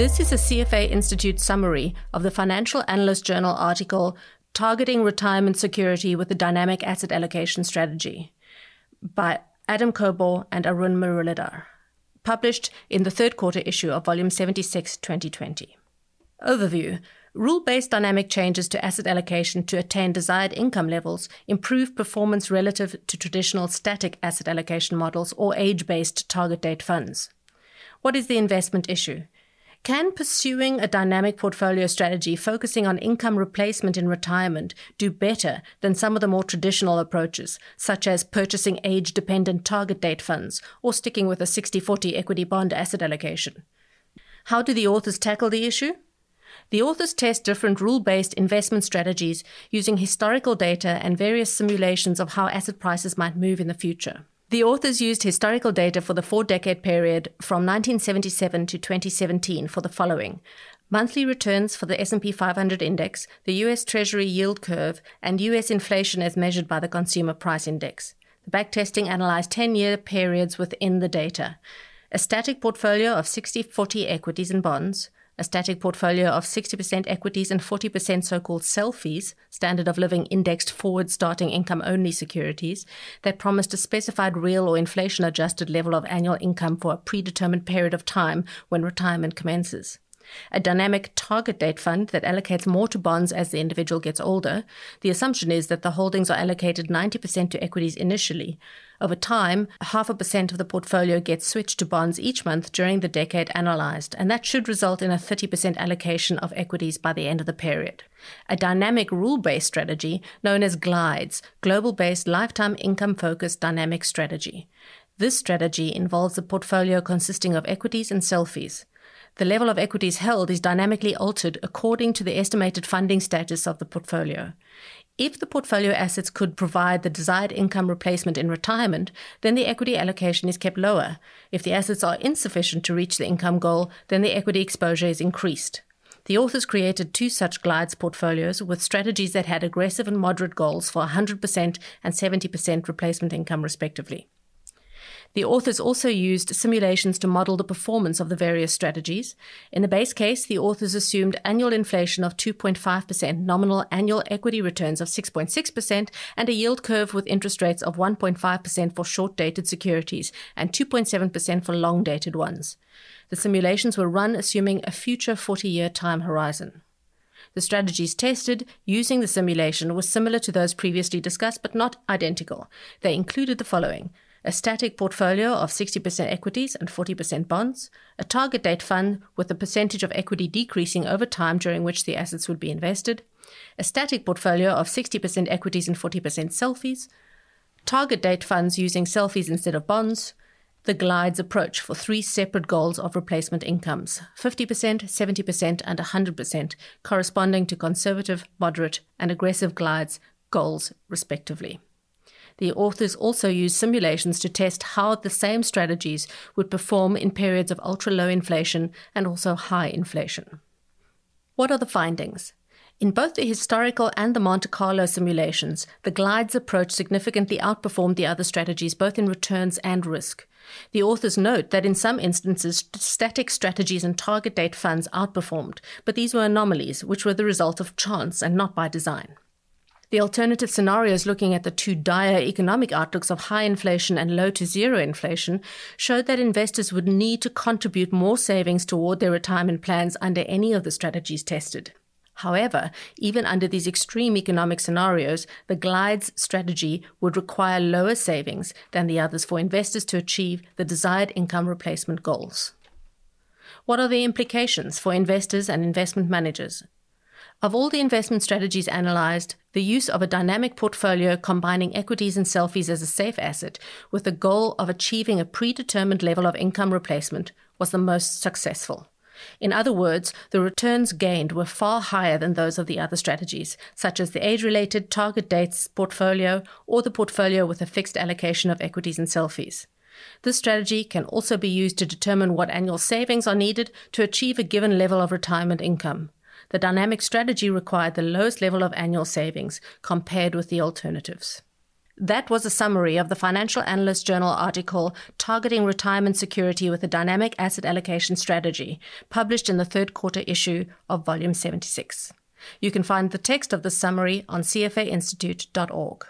This is a CFA Institute summary of the Financial Analyst Journal article Targeting Retirement Security with a Dynamic Asset Allocation Strategy by Adam Kobor and Arun Muralidhar, published in the third quarter issue of Volume 76, 2020. Overview Rule based dynamic changes to asset allocation to attain desired income levels improve performance relative to traditional static asset allocation models or age based target date funds. What is the investment issue? Can pursuing a dynamic portfolio strategy focusing on income replacement in retirement do better than some of the more traditional approaches, such as purchasing age dependent target date funds or sticking with a 60 40 equity bond asset allocation? How do the authors tackle the issue? The authors test different rule based investment strategies using historical data and various simulations of how asset prices might move in the future. The authors used historical data for the four decade period from 1977 to 2017 for the following monthly returns for the S&P 500 index, the US Treasury yield curve, and US inflation as measured by the consumer price index. The backtesting analyzed 10-year periods within the data. A static portfolio of 60-40 equities and bonds, a static portfolio of 60% equities and 40% so called selfies, standard of living indexed forward starting income only securities, that promised a specified real or inflation adjusted level of annual income for a predetermined period of time when retirement commences a dynamic target date fund that allocates more to bonds as the individual gets older, the assumption is that the holdings are allocated 90% to equities initially. Over time, half a percent of the portfolio gets switched to bonds each month during the decade analyzed, and that should result in a 30% allocation of equities by the end of the period. A dynamic rule based strategy known as GLIDES, Global Based Lifetime Income Focused Dynamic Strategy. This strategy involves a portfolio consisting of equities and selfies. The level of equities held is dynamically altered according to the estimated funding status of the portfolio. If the portfolio assets could provide the desired income replacement in retirement, then the equity allocation is kept lower. If the assets are insufficient to reach the income goal, then the equity exposure is increased. The authors created two such glides portfolios with strategies that had aggressive and moderate goals for 100% and 70% replacement income, respectively. The authors also used simulations to model the performance of the various strategies. In the base case, the authors assumed annual inflation of 2.5%, nominal annual equity returns of 6.6%, and a yield curve with interest rates of 1.5% for short dated securities and 2.7% for long dated ones. The simulations were run assuming a future 40 year time horizon. The strategies tested using the simulation were similar to those previously discussed, but not identical. They included the following a static portfolio of 60% equities and 40% bonds, a target date fund with the percentage of equity decreasing over time during which the assets would be invested, a static portfolio of 60% equities and 40% selfies, target date funds using selfies instead of bonds, the glides approach for three separate goals of replacement incomes 50%, 70%, and 100%, corresponding to conservative, moderate, and aggressive glides goals, respectively. The authors also used simulations to test how the same strategies would perform in periods of ultra low inflation and also high inflation. What are the findings? In both the historical and the Monte Carlo simulations, the glides approach significantly outperformed the other strategies both in returns and risk. The authors note that in some instances, static strategies and target date funds outperformed, but these were anomalies, which were the result of chance and not by design. The alternative scenarios looking at the two dire economic outlooks of high inflation and low to zero inflation showed that investors would need to contribute more savings toward their retirement plans under any of the strategies tested. However, even under these extreme economic scenarios, the glides strategy would require lower savings than the others for investors to achieve the desired income replacement goals. What are the implications for investors and investment managers? Of all the investment strategies analyzed, the use of a dynamic portfolio combining equities and selfies as a safe asset with the goal of achieving a predetermined level of income replacement was the most successful. In other words, the returns gained were far higher than those of the other strategies, such as the age related target dates portfolio or the portfolio with a fixed allocation of equities and selfies. This strategy can also be used to determine what annual savings are needed to achieve a given level of retirement income. The dynamic strategy required the lowest level of annual savings compared with the alternatives. That was a summary of the Financial Analyst Journal article Targeting Retirement Security with a Dynamic Asset Allocation Strategy, published in the third quarter issue of Volume 76. You can find the text of the summary on cfainstitute.org.